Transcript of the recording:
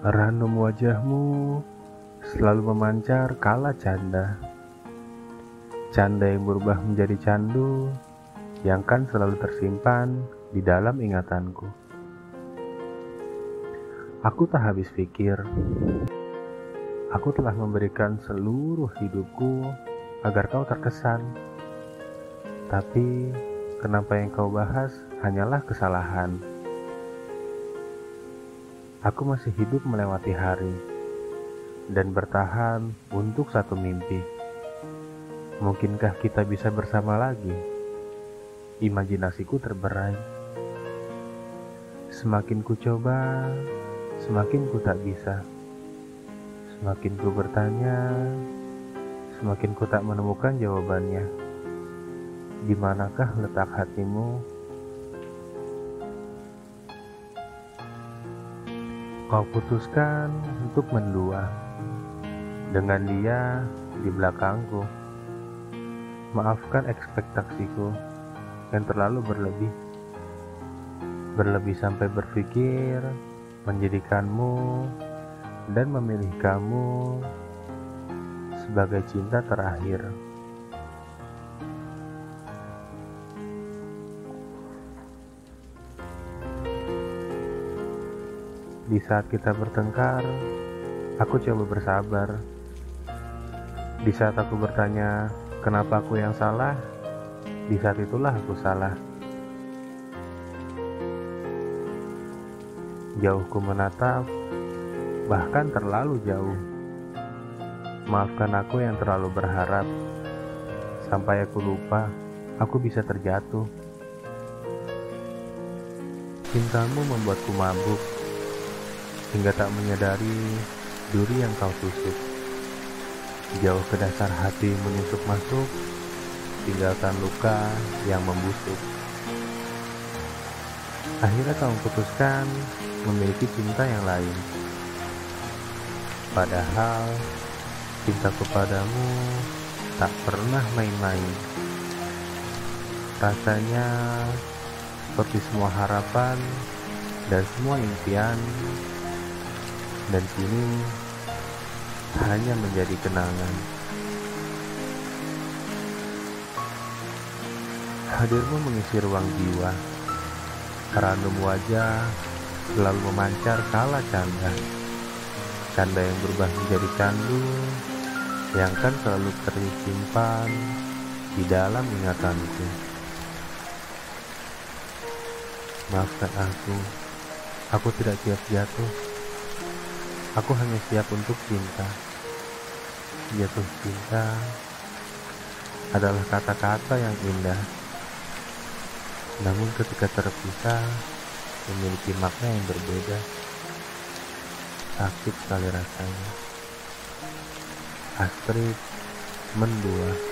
Random wajahmu selalu memancar kala canda. Canda yang berubah menjadi candu yang kan selalu tersimpan di dalam ingatanku. Aku tak habis pikir. Aku telah memberikan seluruh hidupku agar kau terkesan. Tapi kenapa yang kau bahas hanyalah kesalahan? Aku masih hidup melewati hari dan bertahan untuk satu mimpi. Mungkinkah kita bisa bersama lagi? Imajinasiku terberai. Semakin ku coba, semakin ku tak bisa. Semakin ku bertanya, semakin ku tak menemukan jawabannya. Di manakah letak hatimu? Kau putuskan untuk mendua dengan dia di belakangku. Maafkan ekspektasiku yang terlalu berlebih. Berlebih sampai berpikir menjadikanmu dan memilih kamu sebagai cinta terakhir. Di saat kita bertengkar, aku coba bersabar. Di saat aku bertanya, kenapa aku yang salah? Di saat itulah aku salah. Jauhku menatap, bahkan terlalu jauh. Maafkan aku yang terlalu berharap, sampai aku lupa aku bisa terjatuh. Cintamu membuatku mabuk, hingga tak menyadari duri yang kau tusuk. Jauh ke dasar hati menyusup masuk, tinggalkan luka yang membusuk. Akhirnya kau memutuskan memiliki cinta yang lain. Padahal cinta kepadamu tak pernah main-main. Rasanya seperti semua harapan dan semua impian dan kini hanya menjadi kenangan. Hadirmu mengisi ruang jiwa, random wajah selalu memancar kala canda. Canda yang berubah menjadi candu, yang kan selalu tersimpan di dalam ingatanku. Maafkan aku, aku tidak siap jatuh. Aku hanya siap untuk cinta. Jatuh cinta adalah kata-kata yang indah. Namun ketika terpisah memiliki makna yang berbeda. Sakit sekali rasanya. Astrid mendua.